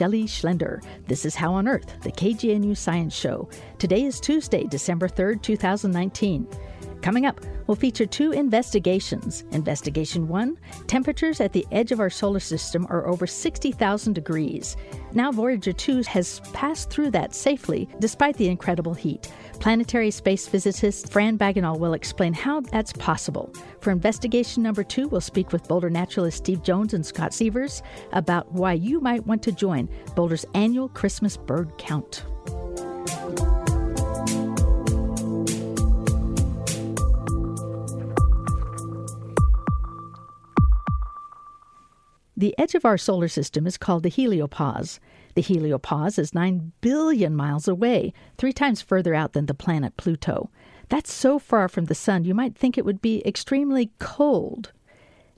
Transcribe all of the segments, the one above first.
Shelley Schlender. This is How on Earth, the KGNU Science Show. Today is Tuesday, December 3rd, 2019. Coming up, we'll feature two investigations. Investigation 1 Temperatures at the edge of our solar system are over 60,000 degrees. Now, Voyager 2 has passed through that safely despite the incredible heat. Planetary space physicist Fran Bagenal will explain how that's possible. For investigation number two, we'll speak with Boulder naturalist Steve Jones and Scott Sievers about why you might want to join Boulder's annual Christmas bird count. The edge of our solar system is called the heliopause. The heliopause is 9 billion miles away, three times further out than the planet Pluto. That's so far from the sun, you might think it would be extremely cold.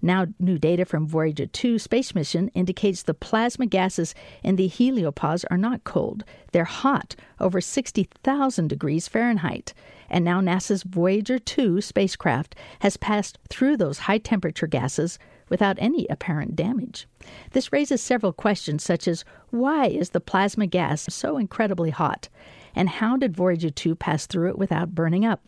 Now, new data from Voyager 2 space mission indicates the plasma gases in the heliopause are not cold. They're hot, over 60,000 degrees Fahrenheit. And now NASA's Voyager 2 spacecraft has passed through those high temperature gases without any apparent damage. This raises several questions, such as why is the plasma gas so incredibly hot? And how did Voyager 2 pass through it without burning up?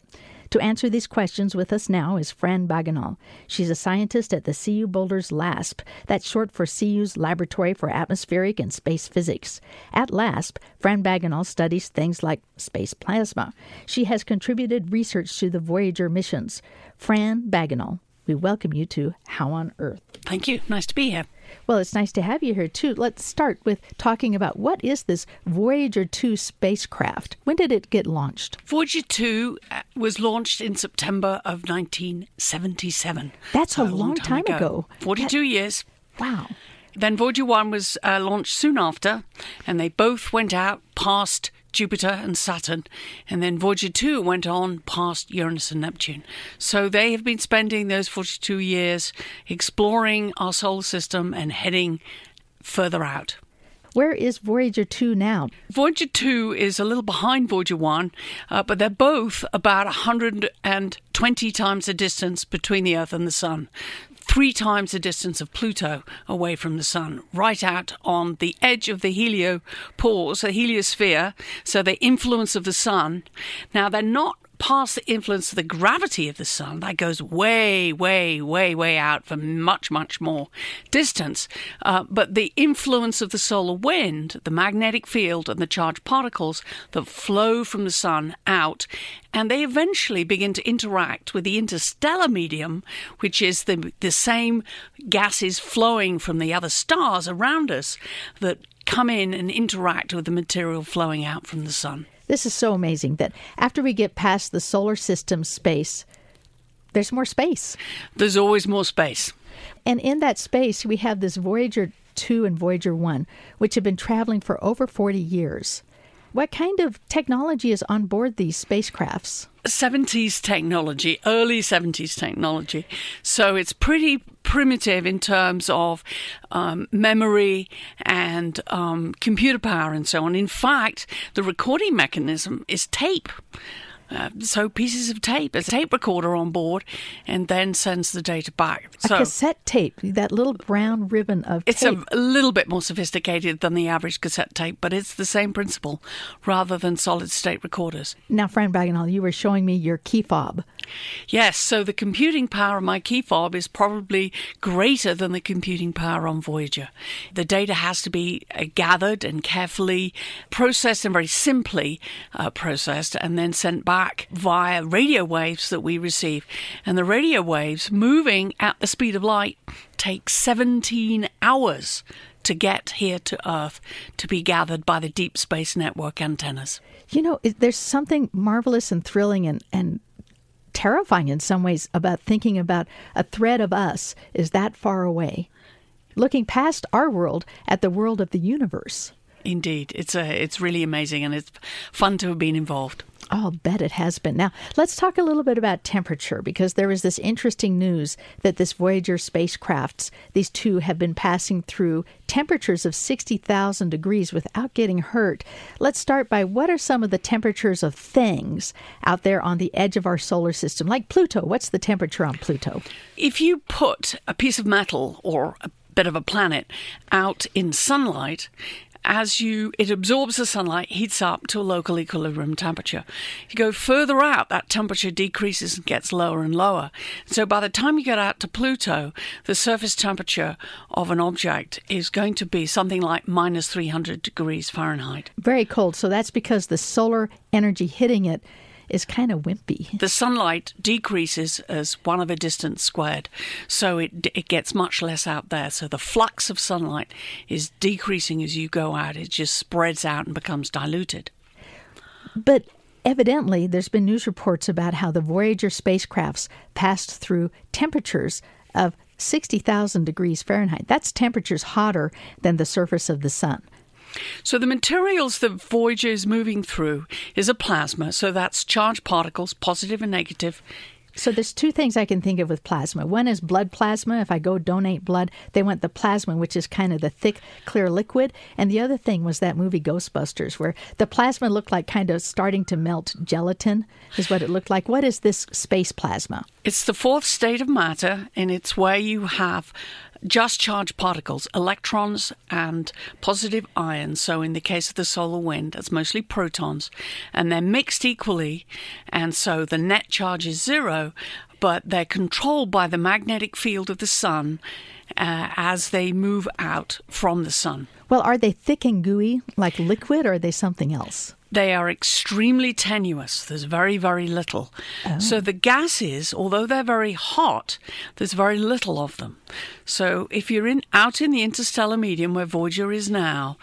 To answer these questions with us now is Fran Bagenal. She's a scientist at the CU Boulder's LASP. That's short for CU's Laboratory for Atmospheric and Space Physics. At LASP, Fran Bagenal studies things like space plasma. She has contributed research to the Voyager missions. Fran Bagenal, we welcome you to How on Earth. Thank you. Nice to be here. Well, it's nice to have you here too. Let's start with talking about what is this Voyager 2 spacecraft? When did it get launched? Voyager 2 uh, was launched in September of 1977. That's so a, long, long time, time, ago. ago. 42 that... years. Wow. Then Voyager 1 was uh, launched soon after, and they both went out past Jupiter and Saturn, and then Voyager 2 went on past Uranus and Neptune. So they have been spending those 42 years exploring our solar system and heading further out. Where is Voyager 2 now? Voyager 2 is a little behind Voyager 1, uh, but they're both about 120 times the distance between the Earth and the Sun three times the distance of Pluto away from the Sun, right out on the edge of the heliopause, the heliosphere, so the influence of the Sun. Now, they're not past the influence of the gravity of the sun, that goes way, way, way, way out for much, much more distance. Uh, but the influence of the solar wind, the magnetic field, and the charged particles that flow from the sun out, and they eventually begin to interact with the interstellar medium, which is the, the same gases flowing from the other stars around us that come in and interact with the material flowing out from the sun. This is so amazing that after we get past the solar system space, there's more space. There's always more space. And in that space, we have this Voyager 2 and Voyager 1, which have been traveling for over 40 years. What kind of technology is on board these spacecrafts? 70s technology, early 70s technology. So it's pretty primitive in terms of um, memory and um, computer power and so on. In fact, the recording mechanism is tape. Uh, so pieces of tape, a tape recorder on board, and then sends the data back. A cassette tape, that little brown ribbon of it's tape. a, a little bit more sophisticated than the average cassette tape, but it's the same principle rather than solid state recorders. Now, Fran Bagenal, you were showing me your key fob. Yes, so the computing power of my key fob is probably greater than the computing power on Voyager. The data has to be uh, gathered and carefully processed and very simply uh, processed and then sent back back via radio waves that we receive. And the radio waves moving at the speed of light take 17 hours to get here to Earth to be gathered by the Deep Space Network antennas. You know, there's something marvelous and thrilling and, and terrifying in some ways about thinking about a thread of us is that far away, looking past our world at the world of the universe. Indeed, it's a, it's really amazing, and it's fun to have been involved. I'll bet it has been. Now, let's talk a little bit about temperature because there is this interesting news that this Voyager spacecrafts, these two have been passing through temperatures of 60,000 degrees without getting hurt. Let's start by what are some of the temperatures of things out there on the edge of our solar system, like Pluto? What's the temperature on Pluto? If you put a piece of metal or a bit of a planet out in sunlight, as you it absorbs the sunlight, heats up to a local equilibrium temperature. If you go further out, that temperature decreases and gets lower and lower. So by the time you get out to Pluto, the surface temperature of an object is going to be something like minus 300 degrees Fahrenheit. Very cold. So that's because the solar energy hitting it is kind of wimpy. The sunlight decreases as one over distance squared, so it it gets much less out there. So the flux of sunlight is decreasing as you go out. It just spreads out and becomes diluted. But evidently, there's been news reports about how the Voyager spacecrafts passed through temperatures of 60,000 degrees Fahrenheit. That's temperatures hotter than the surface of the sun. So the materials that Voyager is moving through is a plasma. So that's charged particles, positive and negative. So there's two things I can think of with plasma. One is blood plasma. If I go donate blood, they want the plasma, which is kind of the thick, clear liquid. And the other thing was that movie Ghostbusters, where the plasma looked like kind of starting to melt gelatin, is what it looked like. What is this space plasma? It's the fourth state of matter, and it's where you have just charged particles, electrons and positive ions. So, in the case of the solar wind, that's mostly protons, and they're mixed equally, and so the net charge is zero, but they're controlled by the magnetic field of the sun uh, as they move out from the sun. Well, are they thick and gooey like liquid, or are they something else? They are extremely tenuous. There's very, very little. Oh. So the gases, although they're very hot, there's very little of them. So if you're in out in the interstellar medium where Voyager is now,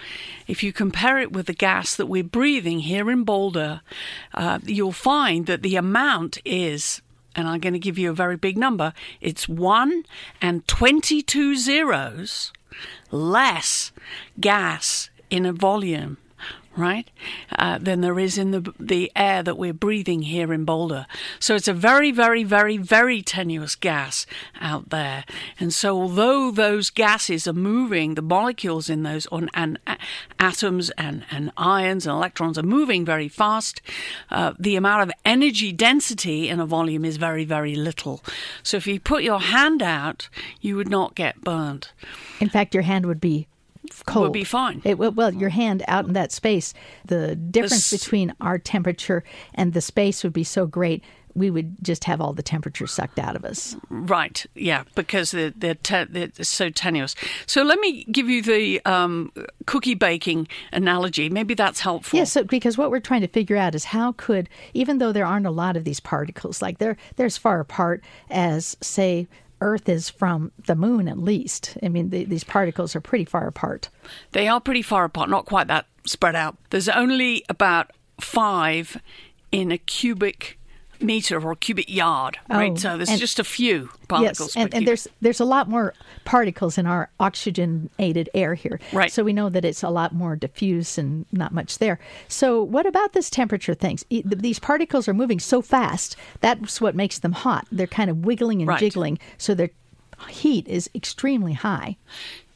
if you compare it with the gas that we're breathing here in Boulder, uh, you'll find that the amount is and I'm going to give you a very big number, it's 1 and 22 zeros less gas in a volume right, uh, than there is in the the air that we're breathing here in Boulder. So it's a very, very, very, very tenuous gas out there. And so, although those gases are moving, the molecules in those on and uh, atoms and, and ions and electrons are moving very fast. Uh, the amount of energy density in a volume is very, very little. So if you put your hand out, you would not get burned. In fact, your hand would be cold. Would be fine. It, well, your hand out in that space, the difference between our temperature and the space would be so great. We would just have all the temperature sucked out of us. Right. Yeah, because they're they're, te- they're so tenuous. So let me give you the um, cookie baking analogy. Maybe that's helpful. Yes, yeah, so, because what we're trying to figure out is how could, even though there aren't a lot of these particles, like they're they're as far apart as say Earth is from the moon, at least. I mean, the, these particles are pretty far apart. They are pretty far apart, not quite that spread out. There's only about five in a cubic meter or cubic yard, right? Oh, so there's just a few particles. Yes, and, and there's there's a lot more particles in our oxygenated air here. Right. So we know that it's a lot more diffuse and not much there. So what about this temperature things? These particles are moving so fast. That's what makes them hot. They're kind of wiggling and right. jiggling, so their heat is extremely high.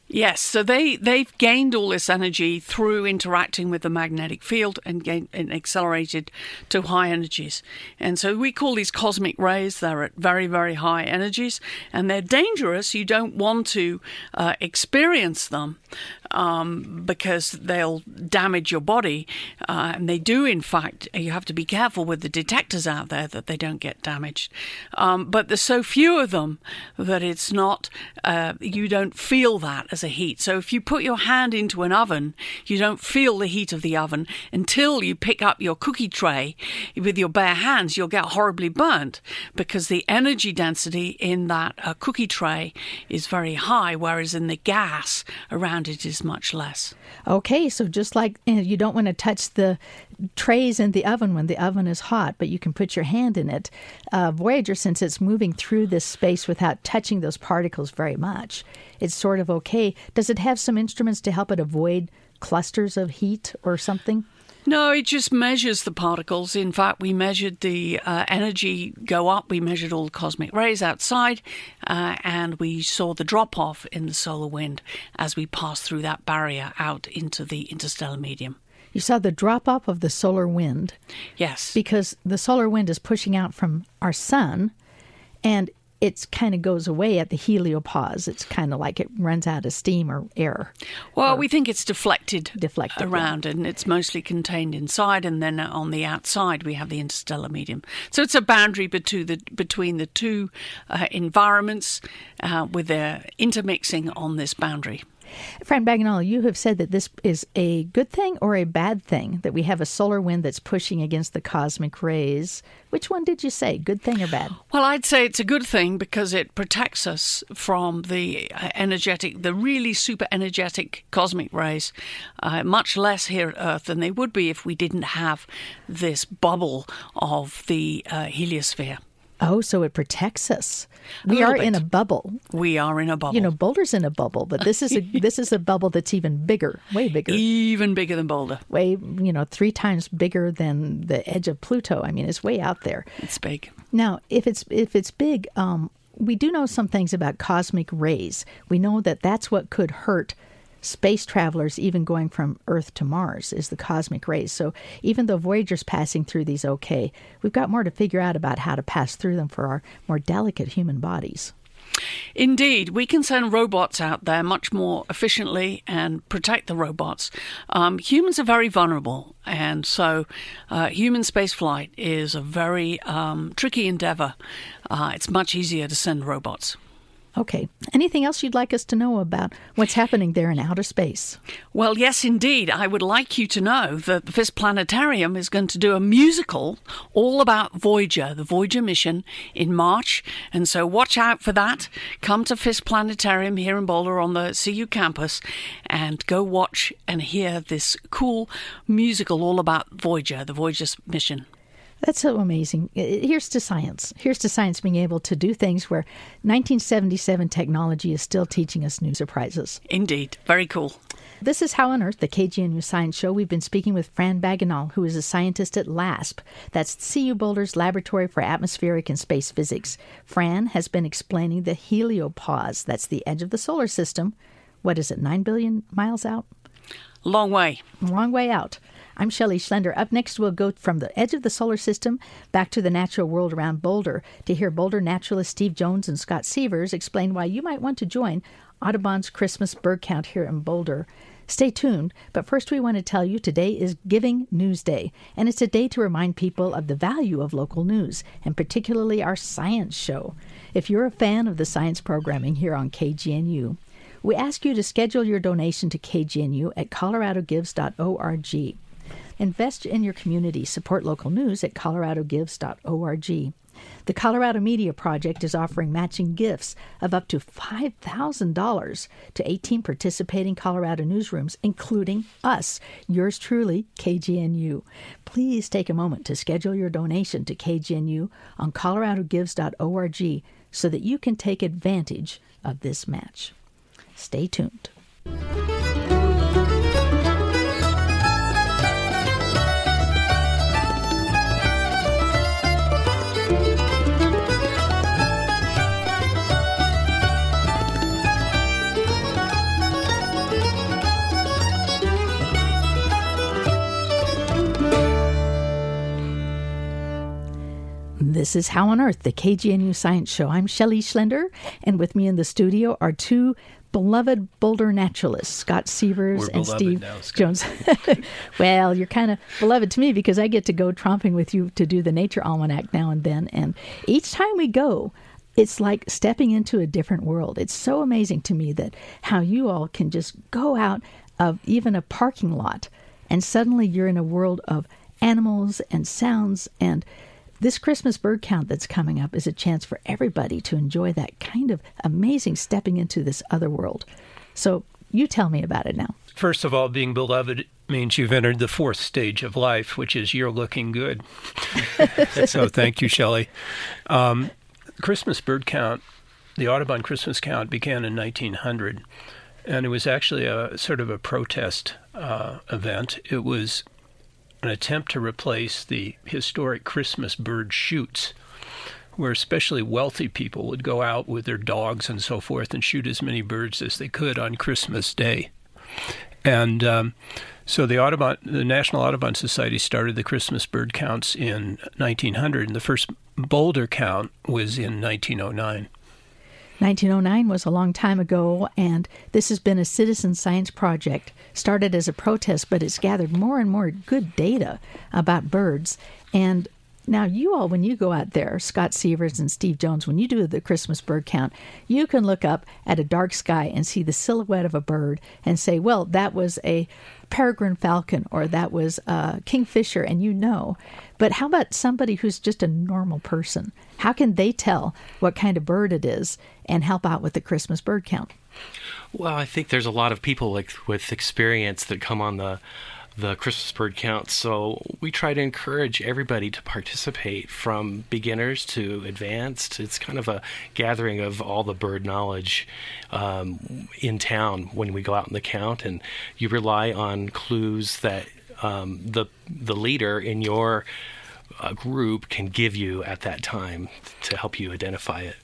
Yes, so they they've gained all this energy through interacting with the magnetic field and, gain, and accelerated to high energies. And so we call these cosmic rays. They're at very very high energies and they're dangerous. You don't want to uh, experience them um, because they'll damage your body. Uh, and they do, in fact. You have to be careful with the detectors out there that they don't get damaged. Um, but there's so few of them that it's not, uh, you don't feel that as a heat. So if you put your hand into an oven, you don't feel the heat of the oven until you pick up your cookie tray with your bare hands. You'll get horribly burnt because the energy density in that uh, cookie tray is very high, whereas in the gas around it is much less. Okay, so just like you don't want to touch the trays in the oven when the oven is hot, but you can put your hand in it. Uh, Voyager, since it's moving through this space without touching those particles very much, it's sort of okay. Does it have some instruments to help it avoid clusters of heat or something? No, it just measures the particles. In fact, we measured the uh, energy go up. We measured all the cosmic rays outside, uh, and we saw the drop off in the solar wind as we passed through that barrier out into the interstellar medium. You saw the drop off of the solar wind. Yes. Because the solar wind is pushing out from our sun, and it kind of goes away at the heliopause. It's kind of like it runs out of steam or air. Well, or we think it's deflected, deflected around, yeah. and it's mostly contained inside, and then on the outside we have the interstellar medium. So it's a boundary between the between the two uh, environments, uh, with their intermixing on this boundary. Fran Bagenal, you have said that this is a good thing or a bad thing that we have a solar wind that's pushing against the cosmic rays. Which one did you say, good thing or bad? Well, I'd say it's a good thing because it protects us from the uh, energetic, the really super energetic cosmic rays, uh, much less here at Earth than they would be if we didn't have this bubble of the uh, heliosphere. Oh, so it protects us. We are bit. in a bubble. We are in a bubble. You know, Boulder's in a bubble, but this is a this is a bubble that's even bigger, way bigger, even bigger than Boulder. Way, you know, three times bigger than the edge of Pluto. I mean, it's way out there. It's big. Now, if it's if it's big, um, we do know some things about cosmic rays. We know that that's what could hurt space travelers even going from Earth to Mars is the cosmic rays. So even though Voyager's passing through these okay, we've got more to figure out about how to pass through them for our more delicate human bodies. Indeed, we can send robots out there much more efficiently and protect the robots. Um, humans are very vulnerable, and so uh, human spaceflight is a very um, tricky endeavor. Uh, it's much easier to send robots. Okay. Anything else you'd like us to know about what's happening there in outer space? Well, yes, indeed. I would like you to know that the Planetarium is going to do a musical all about Voyager, the Voyager mission, in March. And so watch out for that. Come to Fiske Planetarium here in Boulder on the CU campus and go watch and hear this cool musical all about Voyager, the Voyager mission. That's so amazing. Here's to science. Here's to science being able to do things where 1977 technology is still teaching us new surprises. Indeed. Very cool. This is How on Earth, the KGNU Science Show. We've been speaking with Fran Bagenal, who is a scientist at LASP. That's CU Boulder's Laboratory for Atmospheric and Space Physics. Fran has been explaining the heliopause. That's the edge of the solar system. What is it, 9 billion miles out? Long way. Long way out. I'm Shelley Schlender. Up next, we'll go from the edge of the solar system back to the natural world around Boulder to hear Boulder naturalist Steve Jones and Scott Sievers explain why you might want to join Audubon's Christmas bird count here in Boulder. Stay tuned, but first we want to tell you today is Giving News Day, and it's a day to remind people of the value of local news, and particularly our science show. If you're a fan of the science programming here on KGNU, we ask you to schedule your donation to KGNU at coloradogives.org. Invest in your community. Support local news at coloradogives.org. The Colorado Media Project is offering matching gifts of up to $5,000 to 18 participating Colorado newsrooms, including us, yours truly, KGNU. Please take a moment to schedule your donation to KGNU on coloradogives.org so that you can take advantage of this match. Stay tuned. This is How on Earth, the KGNU Science Show. I'm Shelley Schlender, and with me in the studio are two beloved Boulder naturalists, Scott Sievers and Steve now, Jones. well, you're kind of beloved to me because I get to go tromping with you to do the Nature Almanac now and then. And each time we go, it's like stepping into a different world. It's so amazing to me that how you all can just go out of even a parking lot and suddenly you're in a world of animals and sounds and this Christmas bird count that's coming up is a chance for everybody to enjoy that kind of amazing stepping into this other world. So you tell me about it now. First of all, being beloved means you've entered the fourth stage of life, which is you're looking good. so thank you, Shelley. Um, Christmas bird count, the Audubon Christmas count began in 1900, and it was actually a sort of a protest uh, event. It was an attempt to replace the historic Christmas bird shoots, where especially wealthy people would go out with their dogs and so forth and shoot as many birds as they could on Christmas Day. And um, So the Audubon, the National Audubon Society started the Christmas bird counts in 1900, and the first Boulder count was in 1909. 1909 was a long time ago, and this has been a citizen science project. Started as a protest, but it's gathered more and more good data about birds. And now, you all, when you go out there, Scott Sievers and Steve Jones, when you do the Christmas bird count, you can look up at a dark sky and see the silhouette of a bird and say, well, that was a peregrine falcon or that was a kingfisher, and you know. But how about somebody who's just a normal person? How can they tell what kind of bird it is and help out with the Christmas bird count? Well, I think there's a lot of people like with experience that come on the the Christmas bird count. So we try to encourage everybody to participate from beginners to advanced. It's kind of a gathering of all the bird knowledge um, in town when we go out in the count, and you rely on clues that um, the the leader in your uh, group can give you at that time to help you identify it.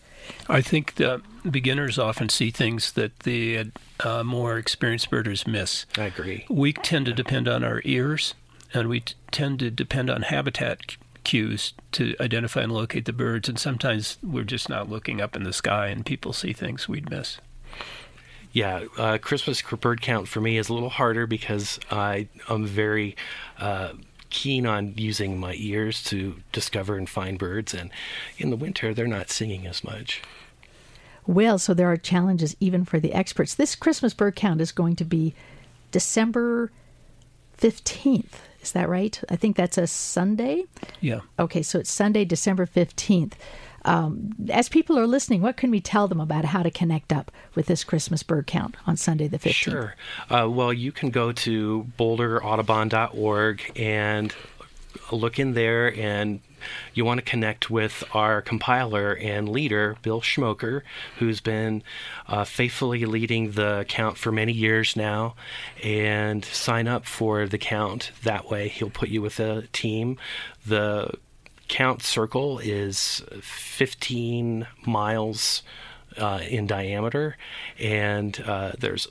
I think the beginners often see things that the uh, more experienced birders miss. I agree. We tend to depend on our ears, and we t- tend to depend on habitat cues to identify and locate the birds. And sometimes we're just not looking up in the sky, and people see things we'd miss. Yeah, uh, Christmas bird count for me is a little harder because I am very uh, keen on using my ears to discover and find birds, and in the winter they're not singing as much. Well, so there are challenges even for the experts. This Christmas bird count is going to be December 15th. Is that right? I think that's a Sunday. Yeah. Okay, so it's Sunday, December 15th. Um, as people are listening, what can we tell them about how to connect up with this Christmas bird count on Sunday the 15th? Sure. Uh, well, you can go to boulderaudubon.org and look in there and you want to connect with our compiler and leader, Bill Schmoker, who's been uh, faithfully leading the count for many years now, and sign up for the count. That way, he'll put you with a team. The count circle is 15 miles uh, in diameter, and uh, there's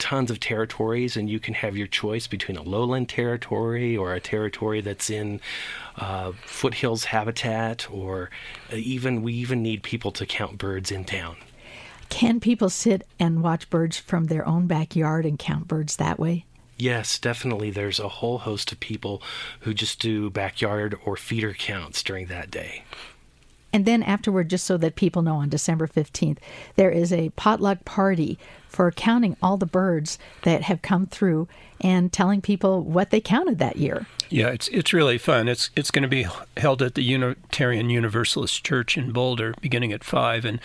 tons of territories, and you can have your choice between a lowland territory or a territory that's in uh, foothills habitat, or even we even need people to count birds in town. Can people sit and watch birds from their own backyard and count birds that way? Yes, definitely. There's a whole host of people who just do backyard or feeder counts during that day. And then afterward, just so that people know, on December 15th, there is a potluck party for counting all the birds that have come through and telling people what they counted that year. Yeah, it's it's really fun. It's it's going to be held at the Unitarian Universalist Church in Boulder, beginning at five, and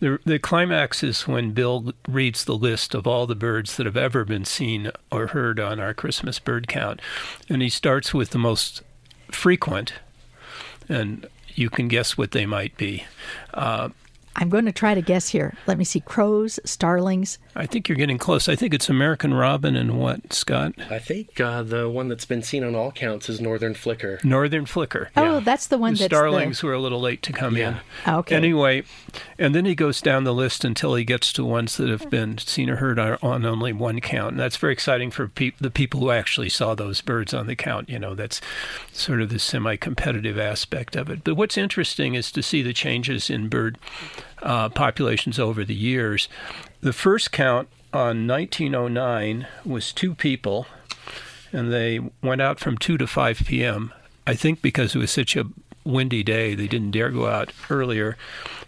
the the climax is when Bill reads the list of all the birds that have ever been seen or heard on our Christmas bird count, and he starts with the most frequent, and you can guess what they might be. Uh, I'm going to try to guess here. Let me see crows, starlings. I think you're getting close. I think it's American robin and what, Scott? I think uh, the one that's been seen on all counts is northern flicker. Northern flicker. Oh, yeah. that's the one the that's starlings the... were a little late to come yeah. in. Okay. Anyway, and then he goes down the list until he gets to ones that have been seen or heard on only one count. And that's very exciting for pe- the people who actually saw those birds on the count. You know, that's sort of the semi-competitive aspect of it. But what's interesting is to see the changes in bird uh, populations over the years. The first count on 1909 was two people, and they went out from 2 to 5 p.m. I think because it was such a windy day, they didn't dare go out earlier,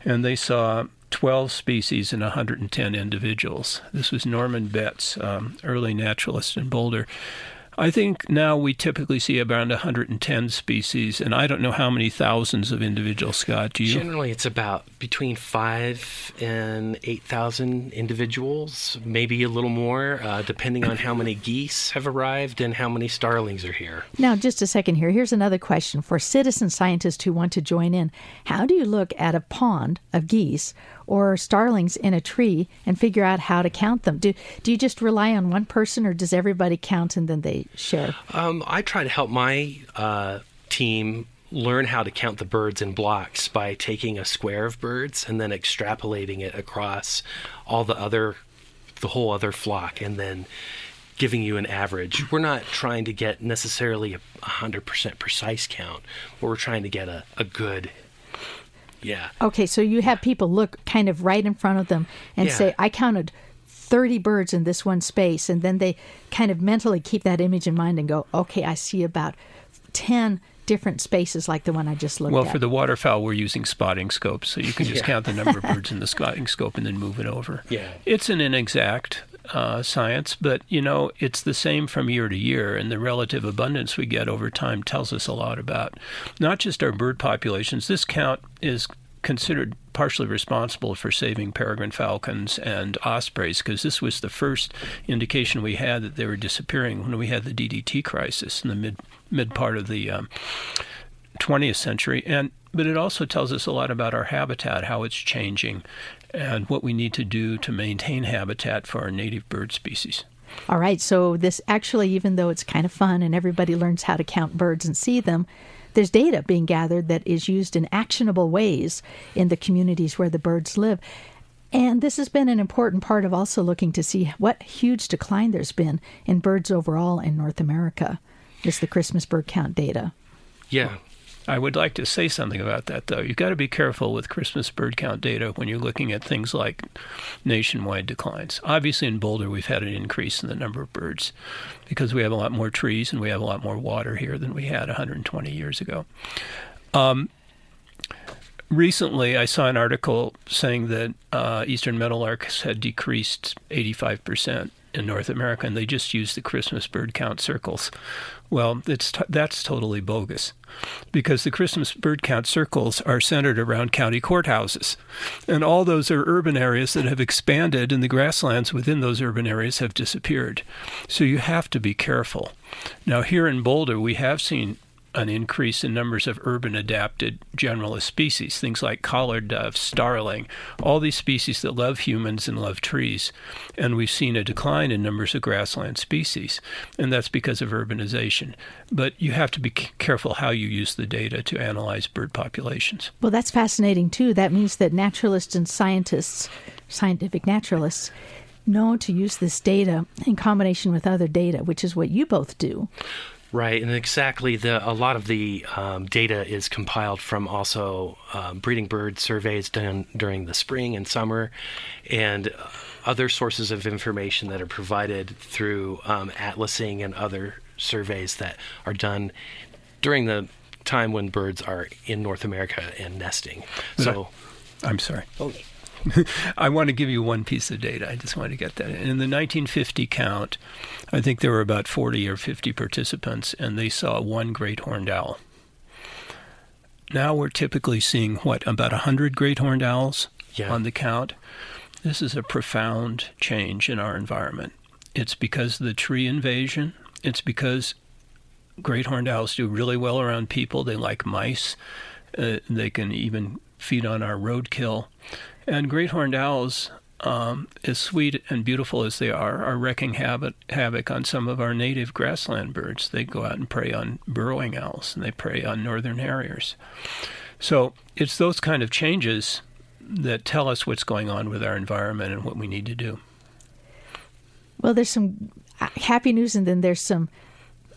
and they saw 12 species and 110 individuals. This was Norman Betts, um, early naturalist in Boulder. I think now we typically see around 110 species, and I don't know how many thousands of individuals, Scott. Do you? Generally, it's about between five and 8,000 individuals, maybe a little more, uh, depending on how many geese have arrived and how many starlings are here. Now, just a second here. Here's another question for citizen scientists who want to join in. How do you look at a pond of geese or starlings in a tree and figure out how to count them? Do do you just rely on one person, or does everybody count and then they share? Um, I try to help my uh, team learn how to count the birds in blocks by taking a square of birds and then extrapolating it across all the other the whole other flock and then giving you an average. We're not trying to get necessarily a 100% precise count, but we're trying to get a, a good, yeah. Okay, so you have people look kind of right in front of them and Yeah. say, I counted 30 birds in this one space. And then they kind of mentally keep that image in mind and go, okay, I see about 10 different spaces like the one I just looked Well, at. for the waterfowl, we're using spotting scopes, so you can just Yeah. count the number of birds in the spotting scope and then move it over. Yeah. It's an inexact uh, science, but you know it's the same from year to year, and the relative abundance we get over time tells us a lot about not just our bird populations. This count is considered partially responsible for saving peregrine falcons and ospreys because this was the first indication we had that they were disappearing when we had the DDT crisis in the mid mid part of the um, 20th century and but it also tells us a lot about our habitat how it's changing and what we need to do to maintain habitat for our native bird species All right, so this actually, even though it's kind of fun and everybody learns how to count birds and see them, there's data being gathered that is used in actionable ways in the communities where the birds live. And this has been an important part of also looking to see what huge decline there's been in birds overall in North America, is the Christmas bird count data. Yeah. I would like to say something about that, though. You've got to be careful with Christmas bird count data when you're looking at things like nationwide declines. Obviously, in Boulder, we've had an increase in the number of birds because we have a lot more trees and we have a lot more water here than we had 120 years ago. Um, recently, I saw an article saying that uh, eastern meadowlarks had decreased 85% in North America, and they just use the Christmas bird count circles. Well, it's t- that's totally bogus, because the Christmas bird count circles are centered around county courthouses, and all those are urban areas that have expanded, and the grasslands within those urban areas have disappeared. So you have to be careful. Now, here in Boulder, we have seen an increase in numbers of urban adapted generalist species, things like collared dove, starling, all these species that love humans and love trees. And we've seen a decline in numbers of grassland species, and that's because of urbanization. But you have to be careful how you use the data to analyze bird populations. Well, that's fascinating too. That means that naturalists and scientists, scientific naturalists, know to use this data in combination with other data, which is what you both do. Right, and exactly the a lot of the um, data is compiled from also um, breeding bird surveys done during the spring and summer, and uh, other sources of information that are provided through um, atlasing and other surveys that are done during the time when birds are in North America and nesting. So, I'm sorry. oh, I want to give you one piece of data. I just want to get that. In the 1950 count, I think there were about 40 or 50 participants, and they saw one great horned owl. Now we're typically seeing, what, about 100 great horned owls Yeah. on the count? This is a profound change in our environment. It's because of the tree invasion, it's because great horned owls do really well around people. They like mice. Uh, they can even feed on our roadkill. And great horned owls, um, as sweet and beautiful as they are, are wreaking havoc, havoc on some of our native grassland birds. They go out and prey on burrowing owls and they prey on northern harriers. So it's those kind of changes that tell us what's going on with our environment and what we need to do. Well, there's some uh, happy news, and then there's some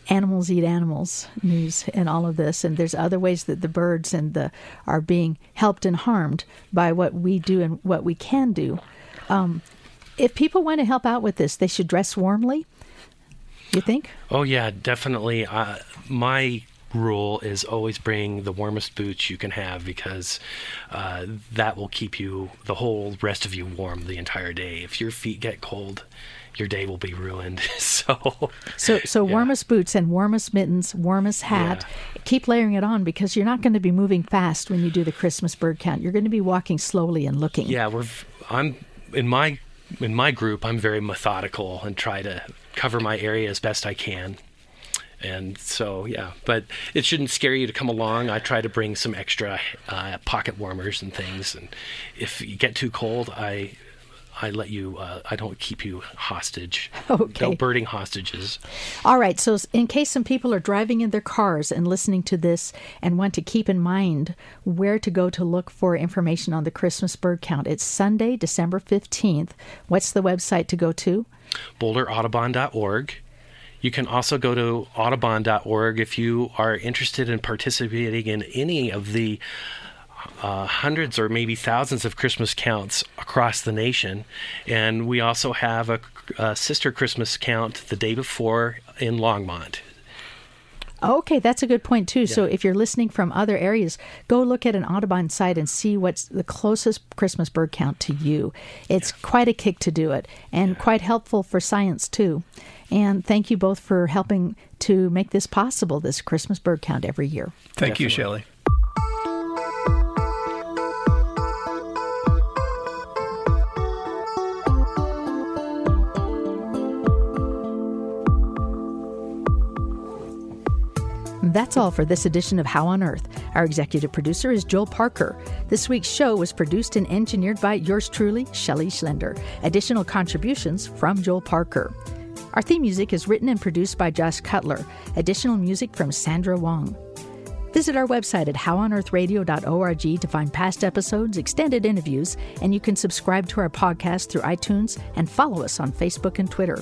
animals eat animals news and all of this. And there's other ways that the birds and the are being helped and harmed by what we do and what we can do. Um, if people want to help out with this, they should dress warmly. You think? Oh yeah, definitely. Uh, my rule is always bring the warmest boots you can have because uh, that will keep you the whole rest of you warm the entire day. If your feet get cold, your day will be ruined. so So, so Yeah. warmest boots and warmest mittens, warmest hat. Keep layering it on because you're not going to be moving fast when you do the Christmas bird count. You're going to be walking slowly and looking. yeah, we're I'm in my in my group. I'm very methodical and try to cover my area as best I can. And so, yeah, but it shouldn't scare you to come along. I try to bring some extra uh, pocket warmers and things. And if you get too cold, I I let you. Uh, I don't keep you hostage. Okay. No birding hostages. All right. So, in case some people are driving in their cars and listening to this and want to keep in mind where to go to look for information on the Christmas bird count, it's Sunday, December 15th. What's the website to go to? BoulderAudubon.org. You can also go to audubon.org if you are interested in participating in any of the uh, hundreds or maybe thousands of Christmas counts across the nation. And we also have a, a sister Christmas count the day before in Longmont. Okay, that's a good point too. So if you're listening from other areas, go look at an Audubon site and see what's the closest Christmas bird count to you. It's quite a kick to do it and quite helpful for science too. And thank you both for helping to make this possible, this Christmas bird count every year. Thank Definitely. you, Shelley. That's all for this edition of How on Earth. Our executive producer is Joel Parker. This week's show was produced and engineered by yours truly, Shelley Schlender. Additional contributions from Joel Parker. Our theme music is written and produced by Josh Cutler. Additional music from Sandra Wong. Visit our website at howonearthradio.org to find past episodes, extended interviews, and you can subscribe to our podcast through iTunes and follow us on Facebook and Twitter.